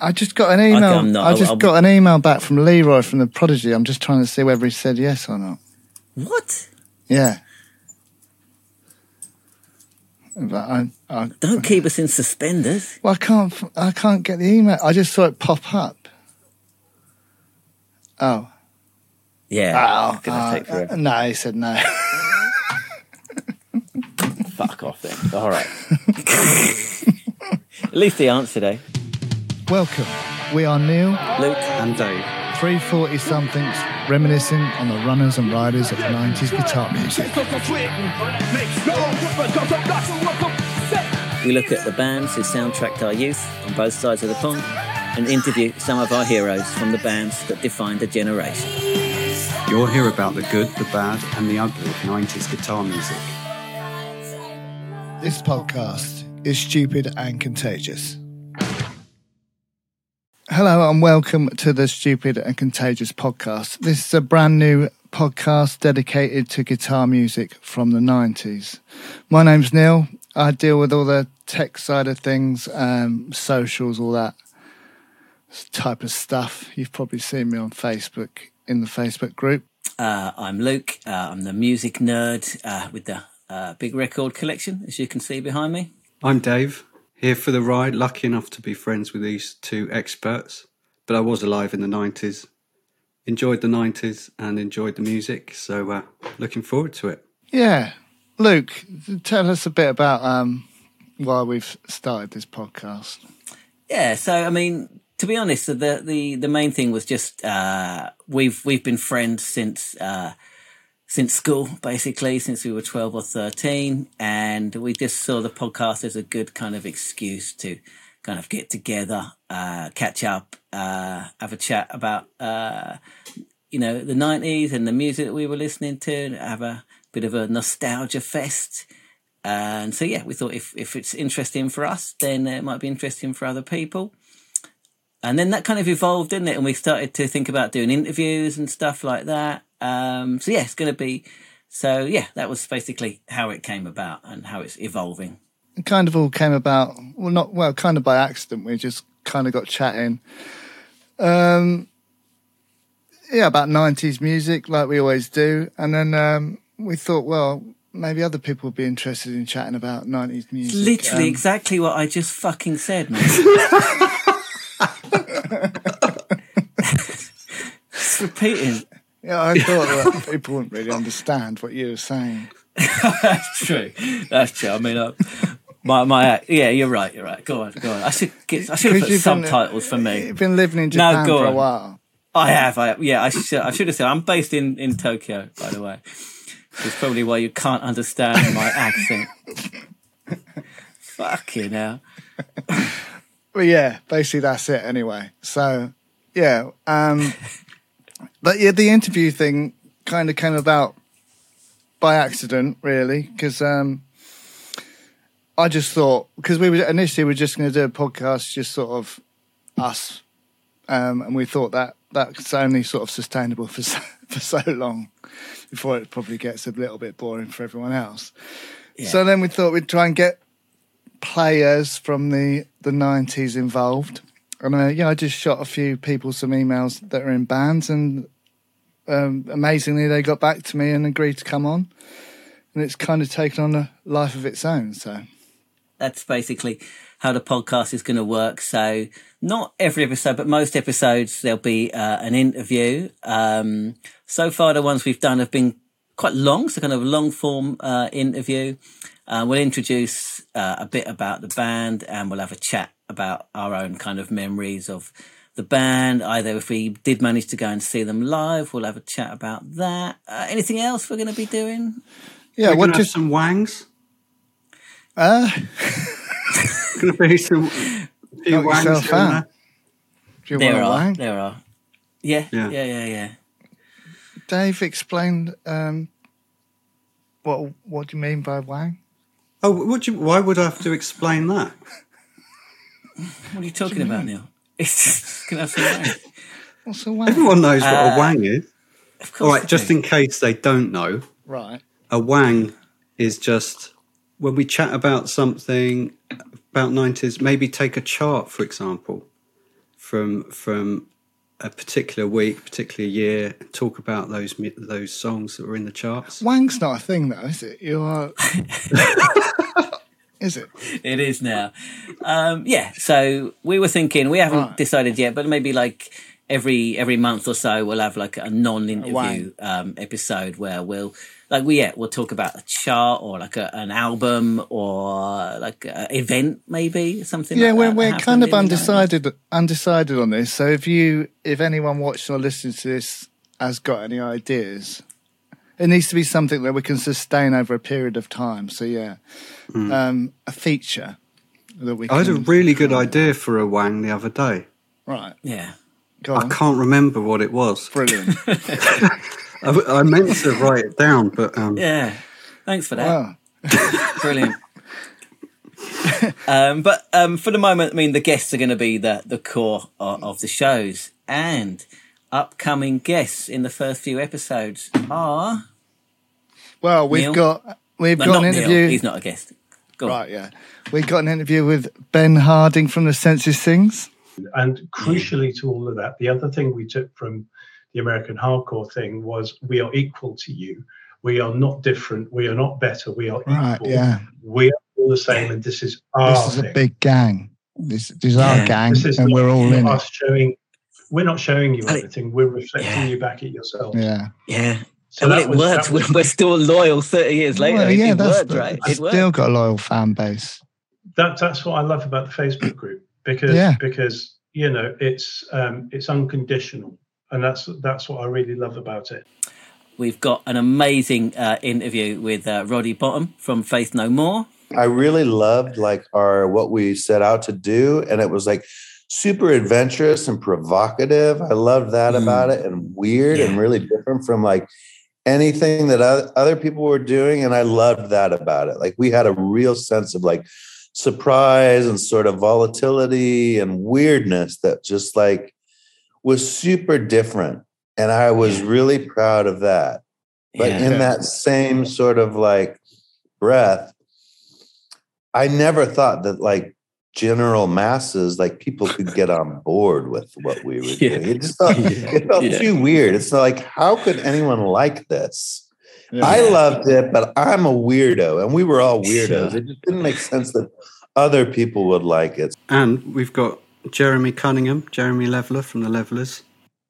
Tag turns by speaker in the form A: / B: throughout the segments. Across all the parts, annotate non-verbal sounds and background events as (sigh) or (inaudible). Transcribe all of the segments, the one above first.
A: I just got an email.
B: I'm not-
A: I just
B: I'll-
A: got an email back from Leeroy from the Prodigy. I'm just trying to see whether he said yes or not.
B: What?
A: Yeah. But I, I,
B: Don't keep us in suspenders.
A: well, I can't. f- I can't get the email. I just saw it pop up. Oh.
B: Yeah.
A: Oh,
B: gonna
A: uh,
B: take
A: uh, no, he said no. (laughs)
B: Fuck off then. All right. (laughs) At least he answered, eh?
A: Welcome. We are Neil,
B: Luke.
C: and Dave.
A: 340 somethings, reminiscing on the runners and riders of 90s guitar music.
B: We look at the bands who soundtracked our youth on both sides of the pond and interview some of our heroes from the bands that defined a generation.
C: You'll hear about the good, the bad, and the ugly of 90s guitar music.
A: This podcast is stupid and contagious. Hello and welcome to the Stupid and Contagious podcast. This is a brand new podcast dedicated to guitar music from the 90s. My name's Neil. I deal with all the tech side of things, um, socials, all that type of stuff. You've probably seen me on Facebook in the Facebook group.
B: Uh, I'm Luke. Uh, I'm the music nerd uh, with the uh, big record collection, as you can see behind me.
C: I'm Dave, here for the ride, lucky enough to be friends with these two experts. But I was alive in the 90s, enjoyed the 90s, and enjoyed the music, so uh, looking forward to it.
A: Yeah. Luke, tell us a bit about um, why we've started this podcast.
B: Yeah, so I mean, to be honest, the the the main thing was just uh, we've we've been friends since uh, since school, basically, since we were twelve or thirteen, and we just saw the podcast as a good kind of excuse to kind of get together, uh, catch up, uh, have a chat about uh, you know the nineties and the music that we were listening to, have a bit of a nostalgia fest. And so, yeah, we thought if, if it's interesting for us, then it might be interesting for other people. And then that kind of evolved, didn't it? And we started to think about doing interviews and stuff like that. Um, so, yeah, it's going to be. So, yeah, that was basically how it came about and how it's evolving.
A: It kind of all came about, well, not, well, kind of by accident. We just kind of got chatting. Um, yeah, about 90s music, like we always do. And then um, we thought, well, maybe other people would be interested in chatting about 90s music.
B: Literally
A: Um,
B: exactly what I just fucking said, man. (laughs) just repeating.
A: Yeah, I thought that (laughs) people wouldn't really understand what you were saying.
B: That's true. That's true. I mean, uh, my my yeah, you're right. You're right. Go on, go on. I should get. I should have put
A: you've been-
B: subtitles for me.
A: You've been living in
B: No,
A: Japan
B: go
A: for a while.
B: I have. I yeah. I should. I should have said I'm based in in Tokyo. By the way, it's probably why you can't understand my accent. Fucking hell.
A: Well, yeah, basically that's it anyway. So, yeah. Um, but yeah, the interview thing kind of came about by accident, really, because um, I just thought, because we were initially we were just going to do a podcast, just sort of us, um, and we thought that that's only sort of sustainable for (laughs) so, for so long before it probably gets a little bit boring for everyone else. So then we thought we'd try and get players from the the nineties involved, and uh, yeah, I just shot a few people some emails that are in bands, and um, amazingly they got back to me and agreed to come on, and it's kind of taken on a life of its own. So
B: that's basically how the podcast is going to work. So not every episode, but most episodes there'll be uh, an interview. Um, so far, the ones we've done have been quite long, so kind of long form uh, interview. Uh, we'll introduce uh, a bit about the band, and we'll have a chat about our own kind of memories of the band. Either if we did manage to go and see them live, we'll have a chat about that. Uh, anything else we're going to be doing?
A: yeah,
C: We're
A: what
C: going to have
A: just
C: some wangs.
A: uh,
C: Going to be some (laughs) few wangs
A: yourself
C: here there.
A: do you
B: There
A: want to
B: are,
A: wang?
B: there are. Yeah, yeah,
C: Yeah.
B: yeah, yeah.
A: Dave explained um, what what do you mean by wang?
C: Oh, would you, why would I have to explain that?
B: What are you talking about, Neil? (laughs) It's just gonna have some wangs.
A: What's a wang?
C: Everyone knows what
B: Uh,
C: a wang is.
B: Of course
C: All right, just
B: do.
C: in case they don't know,
A: Right.
C: a wang is just when we chat about something about 90s, maybe take a chart, for example, from from a particular week, particular year, talk about those those songs that were in the charts.
A: Wang's not a thing, though, is it? You are. (laughs) is it?
B: It is now. Um, yeah. So we were thinking we haven't
A: Right.
B: decided yet, but maybe like every every month or so we'll have like a non-interview um, episode where we'll like we yeah we'll talk about a chart or like a, an album or like an event maybe something.
A: Yeah,
B: like
A: we're
B: that
A: we're kind of
B: happened in the 90s.
A: undecided undecided on this. So if you if anyone watching or listening to this has got any ideas, it needs to be something that we can sustain over a period of time. So yeah, um, a feature that we.
C: I had a really good idea for a Wang the other day.
A: right.
B: Yeah.
A: Go
C: I can't remember what it was.
A: Brilliant. (laughs)
C: I, I meant to write it down, but um,
B: Yeah. Thanks for that.
A: wow. (laughs)
B: Brilliant. um, but um, for the moment, I mean, the guests are going to be the the core of, of the shows, and upcoming guests in the first few episodes are
A: Well, we've
B: Neil?
A: got we've
B: no,
A: got
B: not
A: an
B: Neil.
A: interview.
B: He's not a guest. Go on.
A: Right. Yeah, we've got an interview with Ben Harding from the Senseless Things.
D: And crucially to all of that, the other thing we took from the American hardcore thing was we are equal to you. We are not different. We are not better. We are
A: Right.
D: equal.
A: Yeah.
D: We are all the same, and this is our
A: This is a big gang. This, this is
B: Yeah.
A: our gang,
D: This is
A: and
D: not
A: we're all in it.
D: showing. We're not showing you
B: And
D: anything. We're reflecting
B: Yeah.
D: you back at yourself.
A: Yeah.
B: Yeah.
D: So
B: and when it
D: was-
B: worked,
D: was- (laughs)
B: we're still loyal 30 years later.
A: Well,
B: it,
A: yeah,
B: it
A: that's
B: worked,
A: the-
B: right?
A: I've
B: It worked.
A: still got a loyal fan base.
D: that that's what I love about the Facebook group because
A: Yeah.
D: because you know it's um, it's unconditional, and that's that's what I really love about it.
B: We've got an amazing uh, interview with uh, Roddy Bottum from Faith No More.
E: I really loved like our what we set out to do, and it was like super adventurous and provocative. I loved that
B: Mm.
E: about it, and weird and really different from like anything that other people were doing, and I loved that about it. Like we had a real sense of like surprise and sort of volatility and weirdness that just like was super different, and I was really proud of that. But
B: Yeah.
E: in that same sort of like breath, I never thought that like general masses, like people could get on board with what we were (laughs)
B: Yeah.
E: doing. It just felt, it felt
B: Yeah.
E: too weird. It's like, how could anyone like this?
A: Yeah.
E: I loved it, but I'm a weirdo, and we were all (laughs) weirdos. It just didn't make sense that other people would like it.
C: and we've got Jeremy Cunningham, Jeremy Leveller from the Levellers.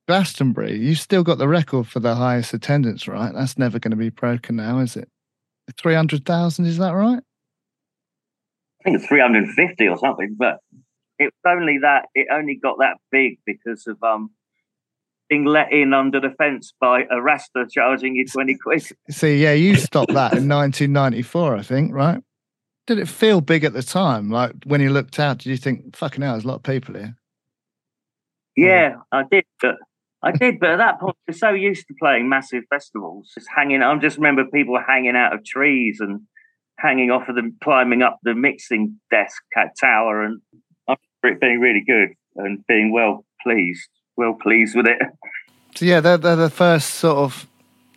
A: Glastonbury, you've still got the record for the highest attendance, right? That's never going to be broken now, is it? 300,000, is that right?
F: I think it's 350 or something, but it's only that it only got that big because of um being let in under the fence by a Rasta charging you 20 quid.
A: See, yeah, you stopped that in 1994, I think, right? Did it feel big at the time? Like when you looked out, did you think, fucking hell, there's a lot of people here?
F: Yeah, I did, but I did, but at that point, we're so used to playing massive festivals, just hanging. I just remember people hanging out of trees and hanging off of them, climbing up the mixing desk tower, and I remember it being really good and being well pleased, well pleased with it.
A: So yeah, they're, they're the first sort of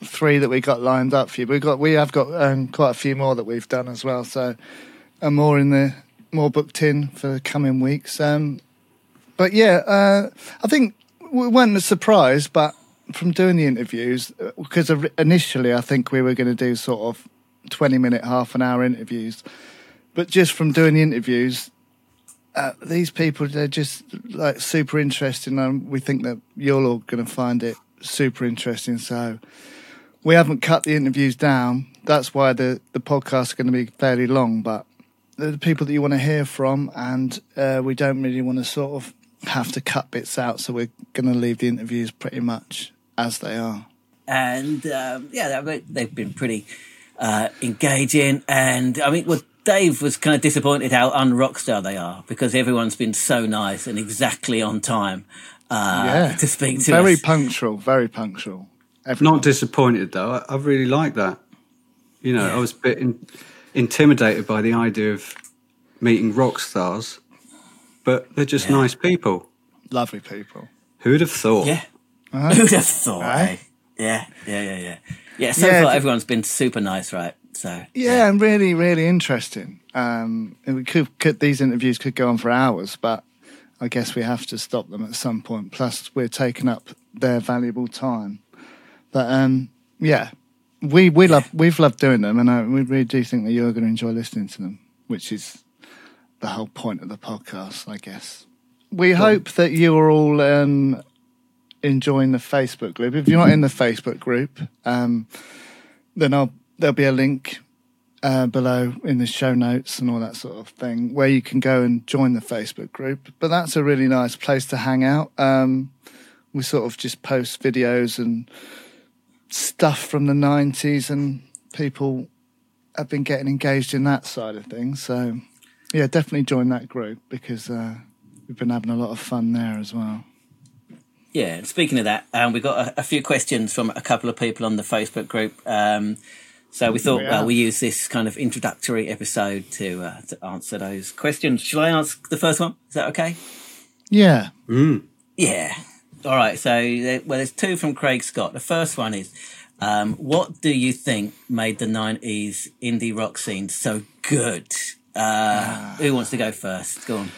A: three that we got lined up for you. We got we have got um, quite a few more that we've done as well. So and more in the more booked in for the coming weeks. Um, but yeah, uh, I think we weren't surprised, but from doing the interviews, because initially I think we were going to do sort of twenty minute, half an hour interviews, but just from doing the interviews, uh, these people they're just like super interesting and we think that you're all going to find it super interesting so we haven't cut the interviews down that's why the the podcasts are going to be fairly long but the people that you want to hear from and uh, we don't really want to sort of have to cut bits out so we're going to leave the interviews pretty much as they are
B: and um, yeah, they- they've been pretty uh, engaging. And I mean, well, Dave was kind of disappointed how unrockstar they are because everyone's been so nice and exactly on time uh,
A: yeah
B: to speak to
A: very
B: us.
A: punctual very punctual Everyone.
C: Not disappointed though. I, I really like that. You know, I was a bit in, intimidated by the idea of meeting rock stars, but they're just
B: Yeah.
C: nice people.
A: lovely people
C: Who'd have thought?
B: yeah,
A: Uh-huh. (laughs)
B: who'd have thought?
A: Right.
B: eh? Yeah, yeah, yeah, yeah. Yeah, so
A: Yeah,
B: far everyone's been super nice, right? So
A: Yeah, and really, really interesting. Um, and we could, could these interviews could go on for hours, but I guess we have to stop them at some point. Plus, we're taking up their valuable time. But um, yeah, we we love we've loved doing them, and I, we really do think that you're going to enjoy listening to them, which is the whole point of the podcast, I guess. We hope that you are all um, enjoying the Facebook group. If you're not in the Facebook group, um, then I'll, there'll be a link uh, below in the show notes and all that sort of thing where you can go and join the Facebook group. But that's a really nice place to hang out. Um, we sort of just post videos and stuff from the 90s, and people have been getting engaged in that side of things. So, yeah, definitely join that group because uh, we've been having a lot of fun there as well.
B: Yeah, speaking of that, um, we got a, a, few questions from a couple of people on the Facebook group. Um, so we thought,
A: Yeah.
B: well, we use this kind of introductory episode to uh, to answer those questions. Shall I ask the first one? Is that okay?
A: Yeah.
C: Mm.
B: Yeah. All right. So, well, there's two from Craig Scott. The first one is, um, what do you think made the '90s indie rock scene so good? Uh, who wants to go first? Go on.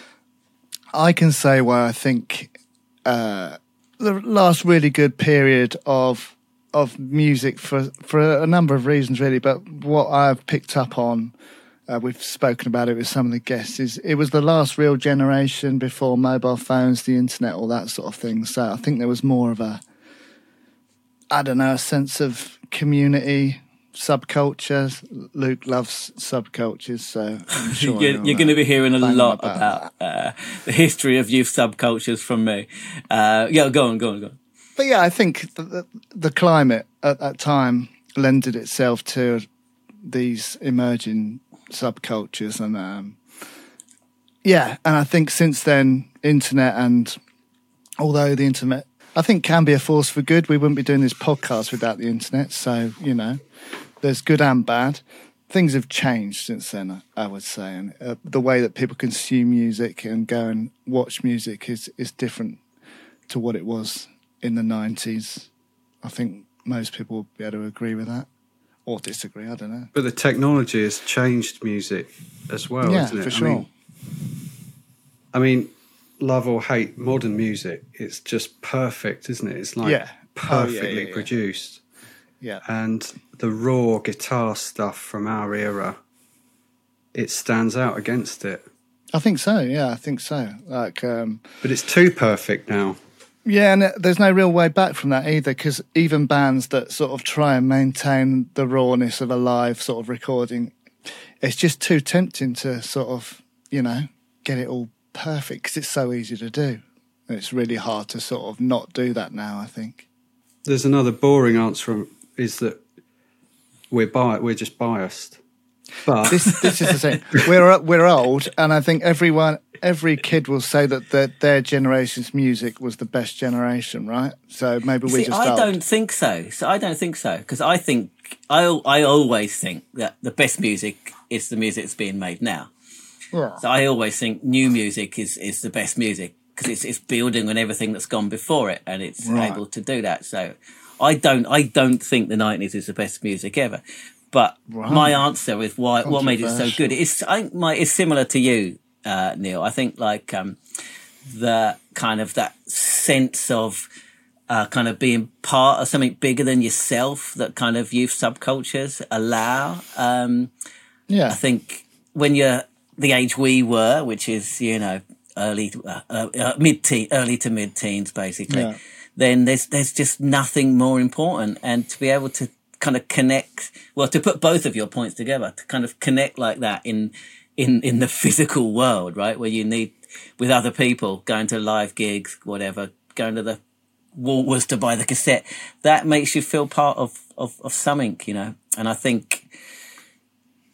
A: I can say where I think uh, the last really good period of of music for for a number of reasons, really. But what I've picked up on, uh, we've spoken about it with some of the guests, is it was the last real generation before mobile phones, the internet, all that sort of thing. So I think there was more of a, I don't know, a sense of community. Subculture. Luke loves subcultures, so I'm (laughs) sure
B: you're, you're going to be hearing a lot
A: about
B: about, uh, the history of youth subcultures from me. Uh, yeah, go on, go on, go on.
A: But yeah, I think the, the, the climate at that time lended itself to these emerging subcultures, and um, yeah, and I think since then, internet and although the internet, I think can be a force for good. We wouldn't be doing this podcast without the internet. So you know, there's good and bad. Things have changed since then, I would say, and uh, the way that people consume music and go and watch music is is different to what it was in the 90s. I think most people would be able to agree with that or disagree. I don't know.
C: But the technology has changed music as well,
A: yeah, for
C: I
A: sure.
C: mean, I mean, love or hate modern music, it's just perfect, isn't it? It's like
A: Yeah. Oh,
C: perfectly
A: yeah, yeah.
C: produced.
A: yeah.
C: And the raw guitar stuff from our era, it stands out against it.
A: I think so. Yeah, I think so. Like, um,
C: But it's too perfect now.
A: Yeah, and uh, there's no real way back from that either because even bands that sort of try and maintain the rawness of a live sort of recording, it's just too tempting to sort of, you know, get it all perfect because it's so easy to do. And it's really hard to sort of not do that now, I think.
C: There's another boring answer um, is that we're bi- we're just biased. But
A: this this is the thing. We're uh, we're old, and I think everyone, every kid will say that their, their generation's music was the best generation, right? So maybe we're
B: See,
A: just
B: I
A: old.
B: don't think so. So I don't think so because I think I I always think that the best music is the music that's being made now.
A: Yeah.
B: So I always think new music is is the best music because it's it's building on everything that's gone before it and it's
A: Right.
B: able to do that. So I don't I don't think the nineties is the best music ever. But
A: Right.
B: my answer is why what made it so good. It's I think my it's similar to you, uh, Neil. I think like um, the kind of that sense of uh, kind of being part of something bigger than yourself that kind of youth subcultures allow. Um,
A: Yeah,
B: I think when you're the age we were, which is you know early, uh, uh, uh, mid teen, early to mid teens, basically,
A: Yeah.
B: then there's there's just nothing more important, and to be able to kind of connect, well, to put both of your points together, to kind of connect like that in in in the (laughs) physical world, right, where you need with other people, going to live gigs, whatever, going to the Woolworths to buy the cassette, that makes you feel part of, of, of something, you know. And I think,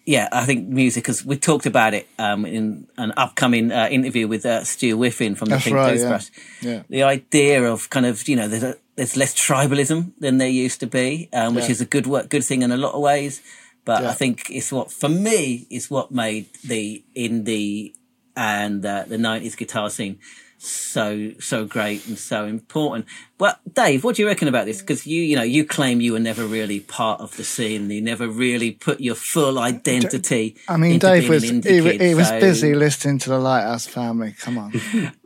B: yeah, I think music, because we talked about it um, in an upcoming uh, interview with uh, Stu Whiffin from the
A: That's
B: Pink
A: right, yeah. Yeah,
B: The idea of kind of, you know, there's, a, there's less tribalism than there used to be, um, which
A: Yeah.
B: is a good work, good thing in a lot of ways. But
A: Yeah.
B: I think it's what, for me, is what made the indie and uh, the 90s guitar scene so so great and so important. Well, Dave, what do you reckon about this? Because you you know you claim you were never really part of the scene. You never really put your full identity.
A: I mean,
B: into
A: Dave was he,
B: kid,
A: he was
B: so-
A: busy listening to the Lighthouse Family. Come on, (laughs)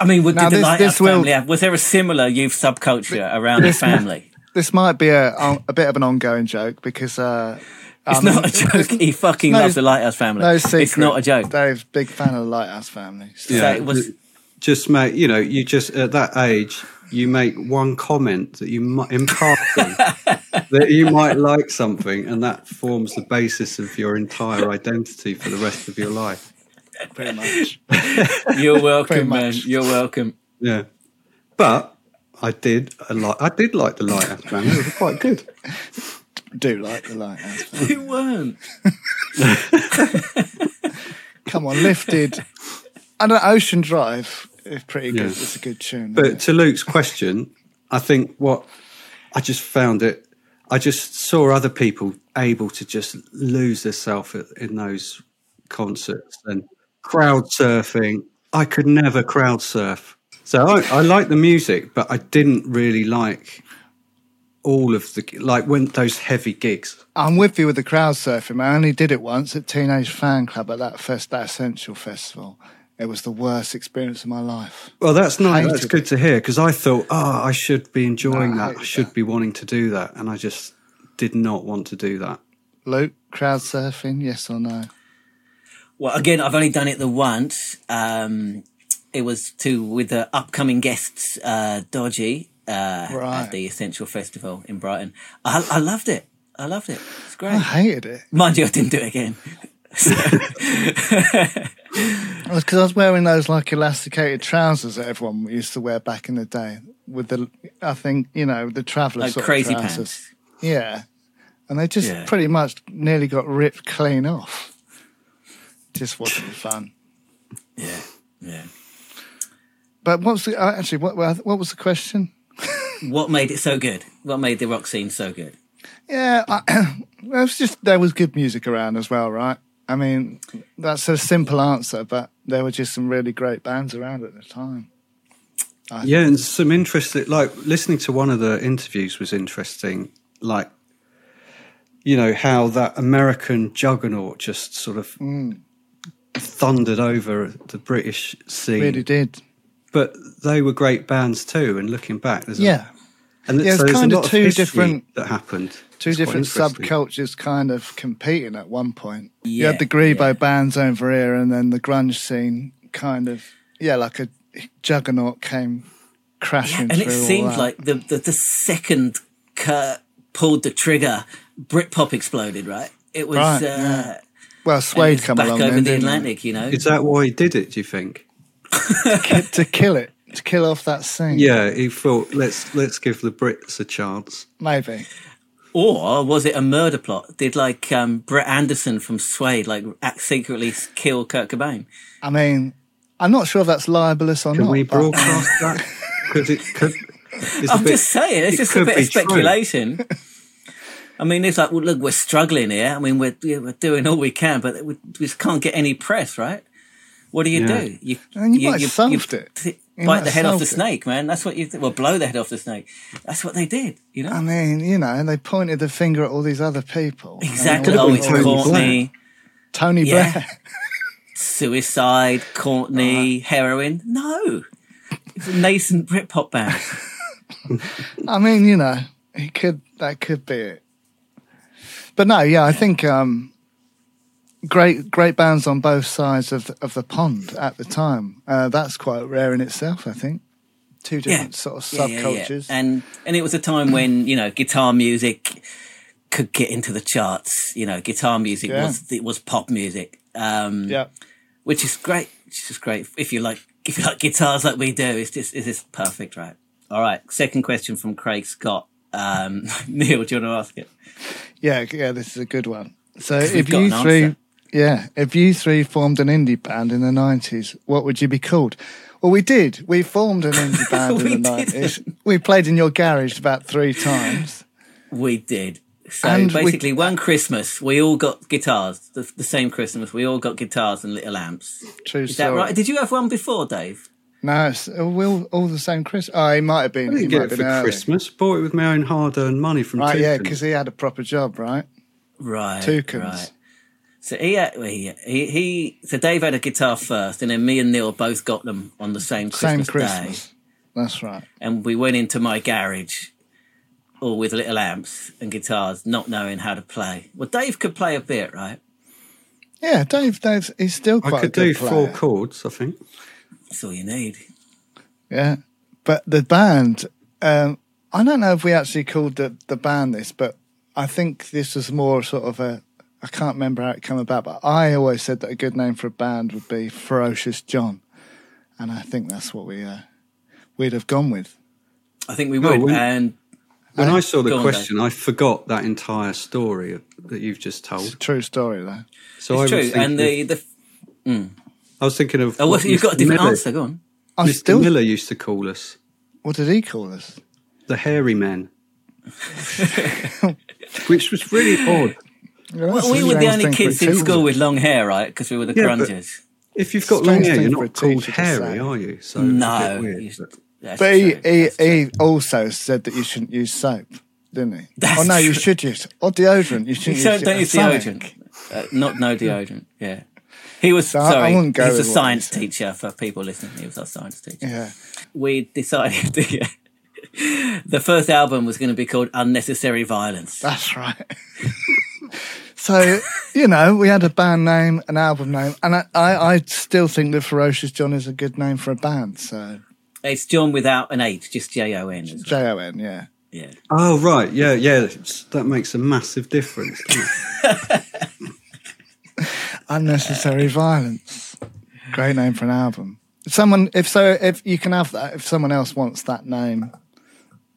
B: I mean, would,
A: Now
B: did the
A: this-
B: Lighthouse
A: this will-
B: family have, was there a similar youth subculture around the family?
A: This might be a a bit of an ongoing joke because uh,
B: It's
A: I mean,
B: not a joke. He fucking
A: no-
B: loves the Lighthouse family.
A: No secret.
B: It's not a joke.
A: Dave's big fan of the Lighthouse family. So-
B: So it was,
C: just make you know you just at that age you make one comment that you might in passing (laughs) that you might like something and that forms the basis of your entire identity for the rest of your life (laughs)
A: pretty much.
B: you're
A: Very
B: welcome, man. You're welcome.
C: yeah but i did a lot i did like the lighthouse family it was quite good (laughs)
A: Do like the Lighthouse family.
B: You weren't. (laughs)
A: Come on, lifted. And an Ocean Drive is pretty good.
C: Yeah.
A: It's a good tune.
C: But to Luke's question, I think what I just found it, I just saw other people able to just lose themselves in those concerts and crowd surfing. I could never crowd surf. So I, I like the music, but I didn't really like all of the like when those heavy gigs.
A: I'm with you with the crowd surfing. man. I only did it once at Teenage Fanclub at that fest, that Essential Festival. It was the worst experience of my life.
C: Well, that's nice. That's good to hear because I thought, oh, I should be enjoying
A: No, I
C: that. I should
A: that.
C: be wanting to do that, and I just did not want to do that.
A: Luke, crowd surfing, yes or no?
B: Well, again, I've only done it the once. Um, it was to with the upcoming guests, uh, Dodgy, uh,
A: Right.
B: at the Essential Festival in Brighton. I, I loved it. I loved it. It's great.
A: I hated it.
B: Mind you, I didn't do it again. (laughs)
A: Because I was wearing those like elasticated trousers that everyone used to wear back in the day. With the, I think you know the traveller
B: Like
A: sort
B: crazy
A: of trousers.
B: pants.
A: Yeah, and they just
B: Yeah.
A: pretty much nearly got ripped clean off. Just wasn't fun.
B: Yeah, yeah.
A: But what was the, uh, actually what what was the question? (laughs)
B: What made it so good? What made the rock scene so good?
A: Yeah, I, (clears throat) it was just there was good music around as well, right? I mean, that's a simple answer, but there were just some really great bands around at the time. I
C: Yeah, and some interesting, like listening to one of the interviews was interesting. Like, you know, how that American juggernaut just sort of thundered over the British scene.
A: really did.
C: But they were great bands too. And looking back, there's
A: Yeah,
C: a, and
A: Yeah, it's
C: so there's
A: kind
C: a
A: of
C: lot
A: two
C: history
A: different-
C: that happened.
A: two
C: It's
A: different subcultures kind of competing at one point.
B: Yeah, you
A: had the Grebo
B: yeah.
A: bands over here, and then the grunge scene kind of yeah, like a juggernaut came crashing
B: and
A: through.
B: it
A: all
B: seemed
A: that.
B: like the, the the second Kurt pulled the trigger, Britpop exploded. Right? It was.
A: Right,
B: uh,
A: yeah. Well,
B: and
A: Suede
B: it's
A: come
B: back
A: along
B: over
A: then,
B: the
A: didn't it?
B: Atlantic. You know.
C: Is that why he did it? Do you think?
A: Ki- to kill it, to kill off that scene.
C: Yeah, he thought let's let's give the Brits a chance.
A: maybe.
B: Or was it a murder plot? Did like um, Brett Anderson from Suede like act secretly kill Kurt Cobain?
A: I mean, I'm not sure if that's libelous or
C: Can
A: not.
C: we
A: but-
C: broadcast that? (laughs) Because it could. it's a
B: I'm
C: bit-
B: just saying, it's
C: it
B: just a bit
C: be
B: of
C: true.
B: speculation. I mean, it's like, well, look, we're struggling here. I mean, we're yeah, we're doing all we can, but we, we just can't get any press, right? What do you
C: Yeah.
B: do? You
A: And you might have solved it.
B: t-
A: You
B: bite the head off the
A: solved it.
B: snake, man. That's what you. Th- well, blow the head off the snake. That's what they did. You know
A: I mean, you know, they pointed the finger at all these other people.
B: exactly.
A: And all-
B: Oh, it's Courtney,
A: Tony
B: Yeah.
A: Blair.
B: suicide, Courtney, heroin. No, it's a nascent Britpop band. (laughs)
A: I mean, you know, he could that could be it. But no, yeah, I think um, great great bands on both sides of the, of the pond at the time. Uh, that's quite rare in itself, I think. Two different sort of
B: Yeah, yeah, yeah.
A: subcultures.
B: And and it was a time when you know guitar music could get into the charts. You know, guitar music
A: Yeah.
B: was it was pop music, um,
A: yeah,
B: which is great. Which is great if you like if you like guitars like we do. It's just it's just perfect, right? All right. Second question from Craig Scott. Um, (laughs) Neil, do you want to ask it?
A: Yeah, yeah. This is a good one. So, if you
B: an
A: three,
B: answer.
A: yeah, if you three formed an indie band in the nineties, what would you be called? Well, we did. We formed an indie (laughs) band in the nineties. We played in your garage about three times.
B: We did. So
A: And we-
B: basically, one Christmas we all got guitars. The, the same Christmas we all got guitars and little amps.
A: True
B: Is that right? Did you have one before, Dave?
A: No, it's all, all the same Chris. Oh, he might have been.
C: I didn't get
A: might
C: it for
A: early.
C: Christmas. Bought it with my own hard-earned money from
A: Right, yeah, because he had a proper job, right?
B: Right.
A: Toucans.
B: Right. So he, had- he, he, he, so Dave had a guitar first, and then me and Neil both got them on the same
A: Same
B: Christmas,
A: Christmas.
B: day.
A: That's right.
B: And we went into my garage, all with little amps and guitars, not knowing how to play. Well, Dave could play a bit, right?
A: Yeah, Dave. Dave's he's still quite
C: I could
A: a good
C: do four chords, I think.
B: That's all you need.
A: Yeah, but the band. Um, I don't know if we actually called the the band this, but I think this was more sort of a. I can't remember how it came about, but I always said that a good name for a band would be Ferocious John, and I think that's what we uh, we'd have gone with.
B: I think we
C: No,
B: would.
C: when-
B: and
C: When I saw the question, I forgot that entire story that you've just
A: It's a
C: told.
A: true story, though.
C: So
B: it's
C: was
B: true. And
C: thinking
B: the,
C: of-
B: the
C: I was thinking of
B: oh,
C: what
B: what, you've got a different
C: Miller,
B: answer. Go on.
A: I
C: Mr.
A: still.
C: Miller used to call us
A: What did he call us?
C: the hairy men, (laughs) which was really odd.
A: Yeah,
B: Well, we were the only kids in school with long hair, right? Because we were the
C: Yeah, but-
B: grungers.
C: If you've got
A: Strange
C: long hair, you're
A: for a
C: not called
A: teacher
C: hairy, are you? So it's a bit
B: No,
C: weird,
B: you-
C: but-
A: But he, he, he also said that you shouldn't use soap, didn't he?
B: That's
A: oh no, you should use or deodorant. You
B: You
A: shouldn't
B: don't,
A: use,
B: don't use deodorant. Uh, not no deodorant. Yeah. He was
A: So I- I
B: sorry.
A: wouldn't go
B: he's a
A: with he
B: science teacher for people listening. He was our science teacher.
A: Yeah,
B: We decided the, the first album was going to be called Unnecessary Violence.
A: that's right. (laughs) so you know, we had a band name, an album name, and I, I, I still think that Ferocious John is a good name for a band. So
B: It's John without an H, just J O N. as.
A: J O N, yeah.
B: Yeah.
C: Oh right, yeah, yeah. That makes a massive difference. (laughs)
A: Unnecessary Violence. Great name for an album. If someone, if so, if you can have that, if someone else wants that name,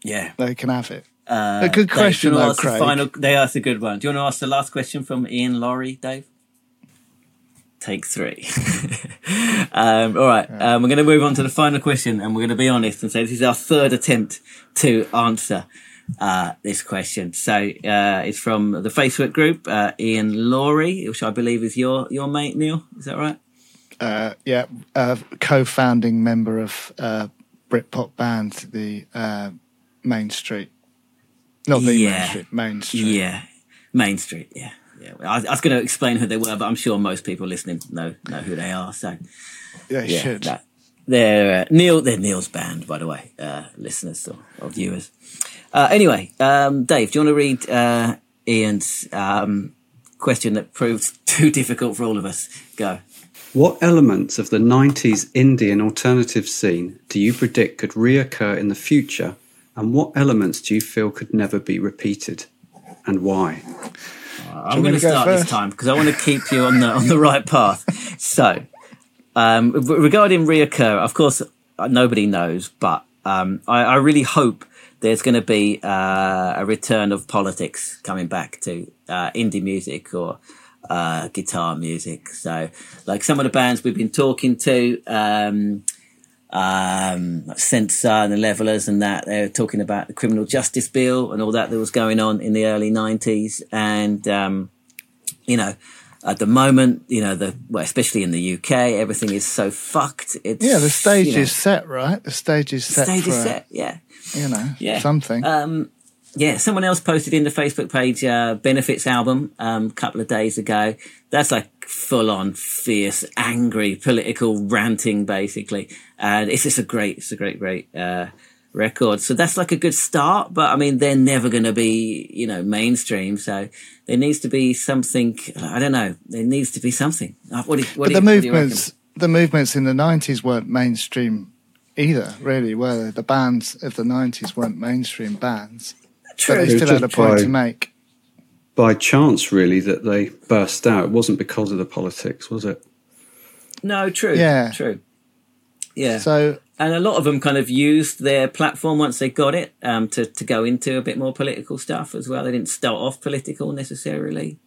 B: Yeah.
A: they can have it.
B: Uh,
A: A good
B: Dave,
A: question, though,
B: ask the Final, they asked a good one. Do you want to ask the last question from Ian Laurie, Dave? Take three. (laughs) um, all right, um, we're going to move on to the final question, and we're going to be honest and say this is our third attempt to answer uh, this question. So uh, it's from the Facebook group, uh, Ian Laurie, which I believe is your your mate Neil. Is that right?
A: uh, yeah, uh, co-founding member of uh, Britpop band, the uh, Main Street. Not the
B: Yeah.
A: Main Street, Main Street.
B: Yeah, Main Street. Yeah, yeah. I, I was going to explain who they were, but I'm sure most people listening know know who they are. So.
A: Yeah, you
B: yeah,
A: should.
B: that- they're uh, Neil. They're Neil's band, by the way, uh, listeners or, or viewers. Uh, anyway, um, Dave, do you want to read uh, Ian's um, question that proved (laughs) too difficult for all of us? Go.
C: What elements of the 90s Indian alternative scene do you predict could reoccur in the future, and what elements do you feel could never be repeated, and why?
B: I'm going to
A: to go
B: start this time because I want to keep you on the on the right path. So, um, re- regarding reoccur, of course, uh, nobody knows, but um, I, I really hope there's going to be uh, a return of politics coming back to uh, indie music or uh, guitar music. So, like some of the bands we've been talking to. Um, um, and the Levellers and that. they're talking about the criminal justice bill and all that that was going on in the early 90s. And, um, you know, at the moment, you know, the well, especially in the UK, everything is so fucked. It's,
A: Yeah, the stage
B: you know,
A: is set, right? The stage is set
B: stage
A: for,
B: is set. Yeah.
A: you know,
B: Yeah.
A: something.
B: Um, yeah, someone else posted in the Facebook page uh, Benefits album um, a couple of days ago. That's like full on fierce, angry, political ranting, basically. And it's just a great, it's a great, great uh, record. So that's like a good start. But I mean, they're never going to be, you know, mainstream. So there needs to be something. I don't know. There needs to be something. Uh, What do, you- what
A: but
B: do
A: the
B: you- what do you
A: movements, the movements in the nineties weren't mainstream either, really, were they? The bands of the nineties weren't mainstream bands, but
B: True.
A: they still had a point
C: by-
A: to make.
C: By chance, really, that they burst out. It wasn't because of the politics, was it?
B: No, true.
A: Yeah.
B: True. Yeah.
A: So
B: and a lot of them kind of used their platform once they got it um, to to go into a bit more political stuff as well. They didn't start off political necessarily.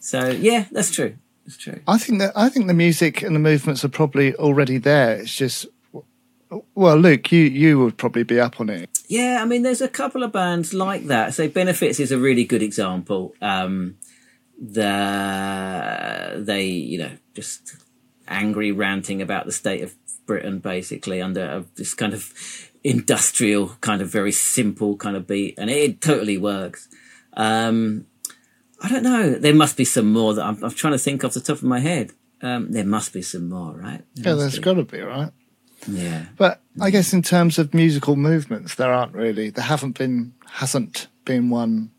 B: So yeah, that's true. That's true.
A: I think that I think the music and the movements are probably already there. It's just, well, Luke, you you would probably be up on it.
B: Yeah, I mean, there's a couple of bands like that. So Benefits is a really good example. Um, the they, you know, just angry ranting about the state of Britain, basically under a, this kind of industrial, kind of very simple kind of beat, and it totally works. Um, I don't know. There must be some more that I'm, I'm trying to think off the top of my head. Um, there must be some more, right? There
A: Yeah, there's got to be, right?
B: Yeah.
A: But I guess in terms of musical movements, there aren't really. There haven't been, hasn't been one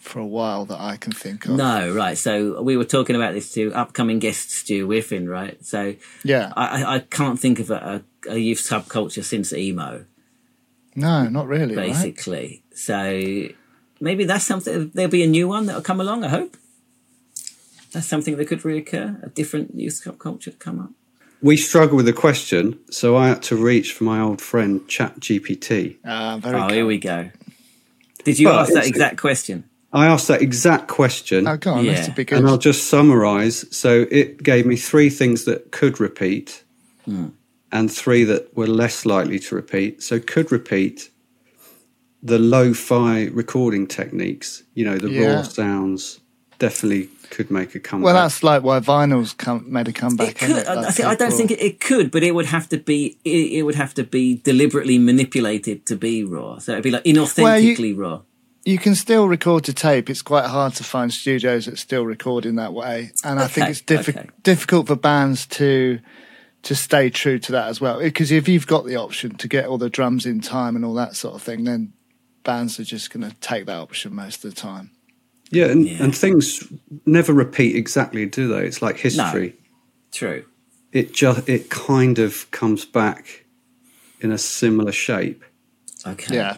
A: for a while that I can think of.
B: No, right. So we were talking about this to upcoming guest Stu Whiffin, right? So
A: Yeah.
B: I, I- I can't think of a, a, a youth subculture since emo,
A: No, not really. Right?
B: basically. So maybe that's something. There'll be a new one that'll come along. I hope that's something that could reoccur. A different youth subculture to come up.
C: We struggle with the question, so I had to reach for my old friend ChatGPT.
A: Ah, very
B: Oh,
A: cool.
B: here we go. Did you
C: But
B: ask that exact question?
C: I asked that exact question,
A: Oh, go on.
B: Yeah.
A: That's a big
C: and I'll just summarise. So it gave me three things that could repeat, hmm. and three that were less likely to repeat. So could repeat the lo-fi recording techniques. You know, the
A: Yeah.
C: raw sounds definitely could make a comeback.
A: Well, that's like why vinyl's come, made a comeback.
B: It could.
A: it?
B: I,
A: Like
B: I, I don't
A: people-
B: think it, it could, but it would have to be. It, it would have to be deliberately manipulated to be raw. So it'd be like inauthentically raw.
A: You can still record to tape. It's quite hard to find studios that still record in that way, and I think it's diffi-
B: okay.
A: difficult for bands to to stay true to that as well. Because if you've got the option to get all the drums in time and all that sort of thing, then bands are just going to take that option most of the time.
C: yeah, and,
B: Yeah.
C: and things never repeat exactly, do they? It's like history.
B: True.
C: It just it kind of comes back in a similar shape.
B: Okay.
A: Yeah,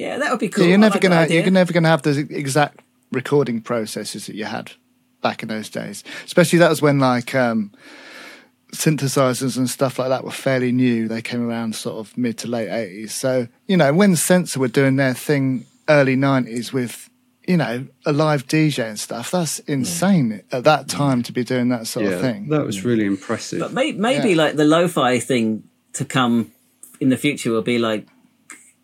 B: Yeah, that would be cool.
A: you're never
B: like
A: gonna you're never going to have the exact recording processes that you had back in those days. Especially that was when like um, synthesizers and stuff like that were fairly new. They came around sort of mid to late eighties. So you know when Senser were doing their thing early nineties with you know a live DJ and stuff. That's insane at that time to be doing that sort
C: yeah,
A: of thing.
C: that was really impressive.
B: But may, maybe
A: Yeah.
B: like the lo-fi thing to come in the future will be like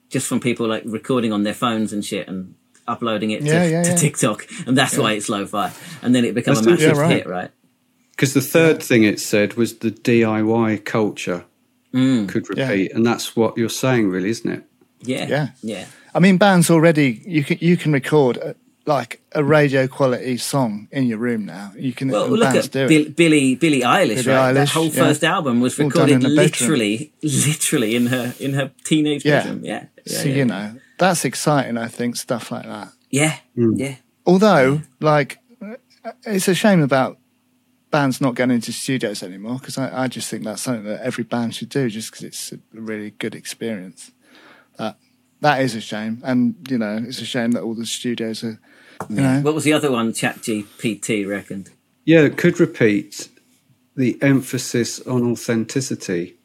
B: just from people like recording on their phones and shit and uploading it to,
A: Yeah, yeah,
B: to
A: yeah.
B: TikTok, and that's why it's lo-fi, and then it becomes a
C: That's-
A: yeah,
B: massive
A: right.
B: hit, right?
C: Because the third thing it said was the DIY culture
B: Mm.
C: could
A: Yeah.
C: repeat, and that's what you're saying, really, isn't it?
B: Yeah,
A: Yeah.
B: yeah.
A: I mean, bands already you can you can record a, like a radio quality song in your room now. You can
B: Well,
A: and
B: look at
A: do it.
B: Bill, Billie Billie Eilish.
A: Billie
B: right? that
A: Eilish,
B: whole
A: yeah.
B: first album was recorded
A: in the bedroom.
B: literally, (laughs) literally in her in her teenage
A: Yeah.
B: bedroom. Yeah, yeah,
A: so
B: yeah.
A: you know that's exciting. I think stuff like that.
B: yeah,
A: Mm.
B: yeah.
A: Although, like, it's a shame about bands not going into studios anymore because I, I just think that's something that every band should do just because it's a really good experience. That that is a shame, and you know, it's a shame that all the studios are, you know,
B: What was the other one? ChatGPT reckoned.
C: Yeah, it could repeat the emphasis on authenticity.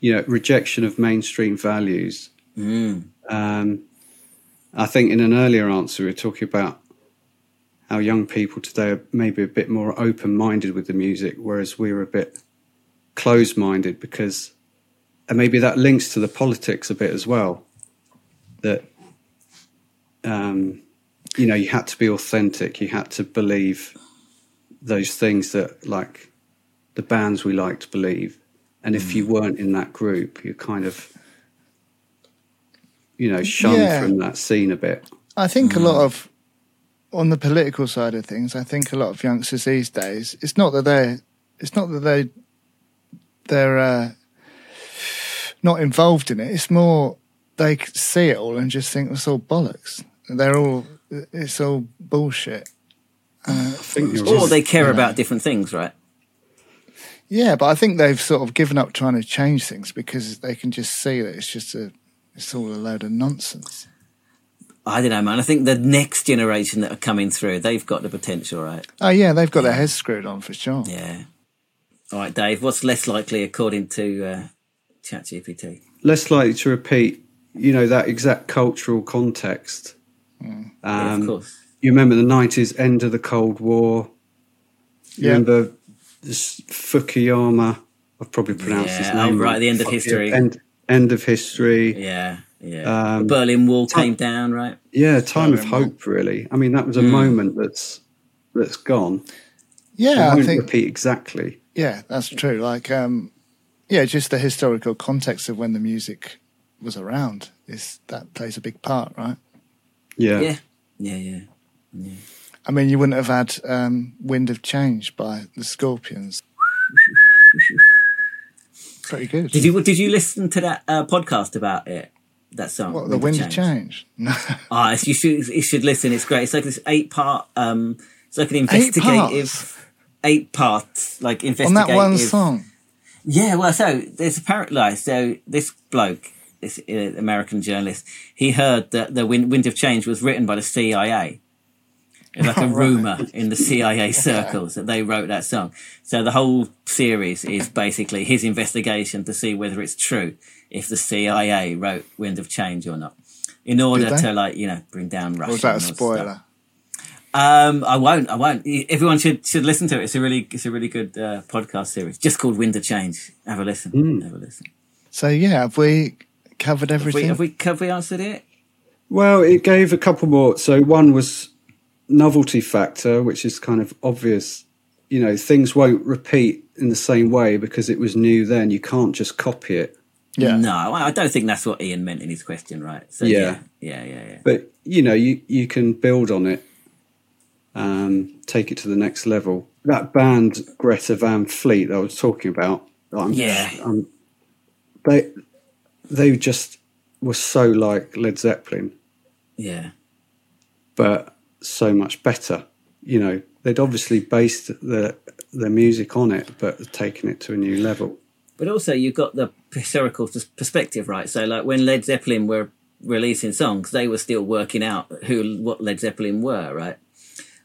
C: You know, rejection of mainstream values.
B: Mm.
C: Um, I think in an earlier answer, we were talking about how young people today are maybe a bit more open minded with the music, whereas we were a bit closed minded because, and maybe that links to the politics a bit as well. That, um, you know, you had to be authentic, you had to believe those things that, like, the bands we liked believe. And if you weren't in that group, you kind of, you know, shunned
A: Yeah.
C: from that scene a bit.
A: I think a lot of on the political side of things, I think a lot of youngsters these days, it's not that they're, it's not that they they're uh, not involved in it. It's more they see it all and just think it's all bollocks. They're all it's all bullshit. Uh,
C: I think you're
B: Or they care
A: Yeah.
B: about different things, right?
A: yeah, but I think they've sort of given up trying to change things because they can just see that it's just a it's all a load of nonsense.
B: I don't know, man. I think the next generation that are coming through, they've got the potential, right?
A: Oh yeah, they've got their heads screwed on for sure.
B: Yeah. All right, Dave. What's less likely according to uh, ChatGPT?
C: less likely to repeat, you know, that exact cultural context.
B: Yeah,
C: Um,
B: of course.
C: you remember the 90s, end of the Cold War. You
A: Yeah.
C: remember this Fukuyama. I've probably pronounced his
B: Yeah, oh,
C: name.
B: right,
C: wrong.
B: the end of history.
C: yeah, End, end of history.
B: Yeah, yeah.
C: Um,
B: Berlin Wall
C: Tom-
B: came down, right?
C: Yeah, time of
A: Berlin Wall.
C: hope, really. I mean, that was a
B: Mm.
C: moment that's that's gone.
A: Yeah,
C: it
A: I think
C: repeat exactly.
A: Yeah, that's true. Like, um, yeah, just the historical context of when the music was around is that plays a big part, right?
C: Yeah.
B: Yeah, yeah, yeah.
A: I mean, you wouldn't have had um, "Wind of Change" by the Scorpions. (laughs) Pretty good.
B: Did you did you listen to that uh, podcast about it? That song,
A: What, the Wind of Change? (laughs) No.
B: Ah, you should you should listen. It's great. It's like this eight part. Um, it's like an
A: Eight
B: investigative eight parts, like investigative.
A: On that one song.
B: Yeah, well, so there's apparently like, so this bloke, this uh, American journalist, he heard that the Wind, Wind of Change was written by the CIA. It's like a (laughs) rumor in the CIA circles that they wrote that song. So the whole series is basically his investigation to see whether it's true if the CIA wrote Wind of Change or not. In order to like, you know, bring down Russia.
A: Or was that a
B: and all stuff.
A: spoiler?
B: Um, I won't. I won't. Everyone should should listen to it. It's a really it's a really good uh, podcast series. Just called Wind of Change. Have a listen. Have a listen.
A: So yeah, have we covered
B: Have we,
A: everything?
B: have we have we answered it?
C: Well, it gave a couple more. So one was novelty factor, which is kind of obvious. You know, things won't repeat in the same way because it was new then. You can't just copy it.
A: yeah.
B: No, I don't think that's what Ian meant in his question, right? So
C: Yeah.
B: yeah, yeah, yeah, yeah.
C: But you know, you you can build on it, um, take it to the next level. That band Greta Van Fleet that I was talking about, I'm,
B: Yeah.
C: um, they they just were so like Led Zeppelin,
B: yeah.
C: but so much better. You know, they'd obviously based their their music on it, but taken it to a new level.
B: But also, you've got the historical perspective, right? So, like when Led Zeppelin were releasing songs, they were still working out who what Led Zeppelin were, right?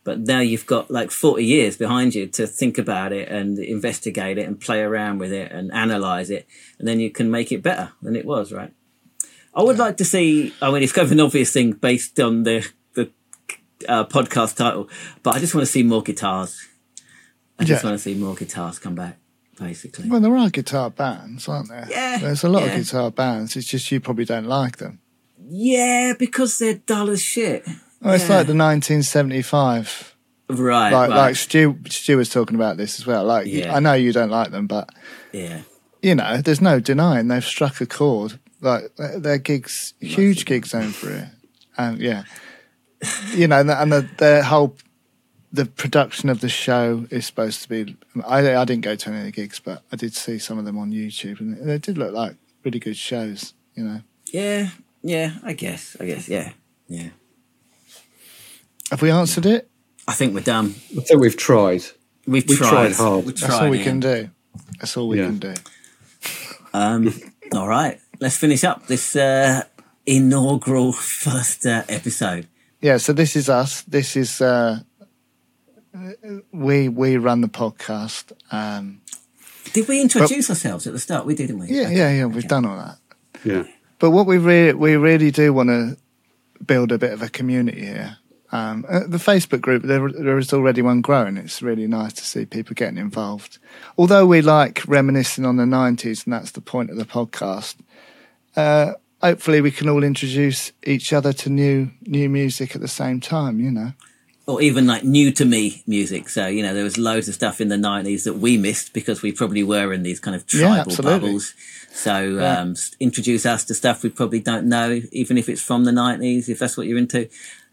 B: But now you've got like forty years behind you to think about it and investigate it and play around with it and analyze it, and then you can make it better than it was, right? I would like to see. I mean, it's kind of an obvious thing based on the the uh, podcast title, but I just want to see more guitars. I just
A: Yeah.
B: want to see more guitars come back, basically.
A: Well, there are guitar bands, aren't there?
B: Yeah,
A: There's a lot
B: yeah.
A: of guitar bands. It's just you probably don't like them.
B: Yeah, because they're dull as shit.
A: Oh, it's
B: Yeah.
A: like the 1975.
B: Right,
A: Like,
B: right.
A: like Stu, Stu was talking about this as well. Like,
B: Yeah.
A: I know you don't like them, but
B: yeah,
A: you know, there's no denying they've struck a chord. Like their their gigs, huge gigs over here, and yeah, you know, and the, and the, their whole the production of the show is supposed to be. I I didn't go to any of the gigs, but I did see some of them on YouTube, and they did look like really good shows. You know,
B: yeah, yeah. I guess, I guess, yeah, yeah.
A: Have we answered it?
B: I think we're done.
C: I think we've tried.
B: We've
C: We
B: tried.
C: tried hard.
B: We've
A: That's
B: tried,
A: all we
B: Ian.
A: can do. That's all we
C: Yeah.
A: can do.
B: Um, (laughs) all right, let's finish up this uh, inaugural first uh, episode.
A: Yeah, so this is us. This is uh we we run the podcast. Um
B: Did we introduce ourselves at the start? We did, didn't we?
A: yeah,
B: Okay.
A: yeah, yeah, we've done all that.
C: Yeah.
A: But what we really we really do want to build a bit of a community here. Um, the Facebook group there there is already one growing. It's really nice to see people getting involved. Although we like reminiscing on the nineties, and that's the point of the podcast. Uh, hopefully, we can all introduce each other to new new music at the same time. You know.
B: Or even like new to me music. So you know, there was loads of stuff in the nineties that we missed because we probably were in these kind of tribal
A: absolutely.
B: bubbles. So
A: Yeah.
B: um, introduce us to stuff we probably don't know, even if it's from the nineties. If that's what you're into,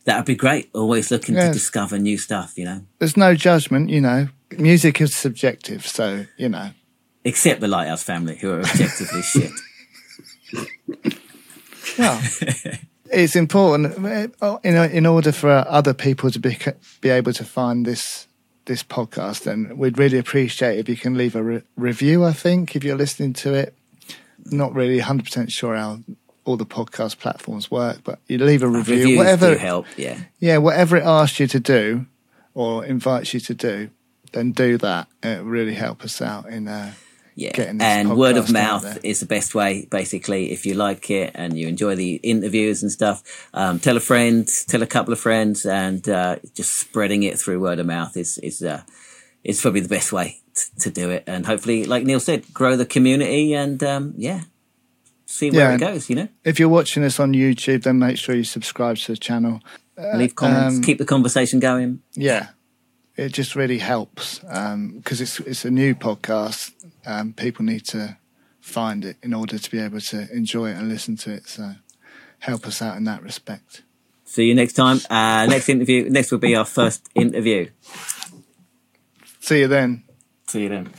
B: that would be great. Always looking to discover new stuff. You know,
A: There's no judgment. You know, music is subjective. So you know.
B: except the Lighthouse family, who are objectively (laughs) shit.
A: Well, it's important in in order for other people to be be able to find this this podcast. And we'd really appreciate if you can leave a re- review. I think if you're listening to it, not really 100 percent sure how all the podcast platforms work, but you leave a review,
B: Reviews
A: whatever.
B: help. Yeah,
A: Yeah, whatever it asks you to do or invites you to do, then do that. It really help us out in. Uh,
B: yeah.
A: Getting this
B: And word of mouth is the best way. Basically, if you like it and you enjoy the interviews and stuff, um, tell a friend, tell a couple of friends, and uh, just spreading it through word of mouth is is uh, is probably the best way to do it. And hopefully, like Neil said, grow the community and um, yeah, see where
A: Yeah,
B: it goes. You know,
A: if you're watching us on YouTube, then make sure you subscribe to the channel.
B: leave comments,
A: um,
B: keep the conversation going.
A: Yeah, it just really helps because it's it's a new podcast. Um, people need to find it in order to be able to enjoy it and listen to it. So help us out in that respect.
B: See you next time. Uh, next interview. Next will be our first interview.
A: See you then.
B: See you then.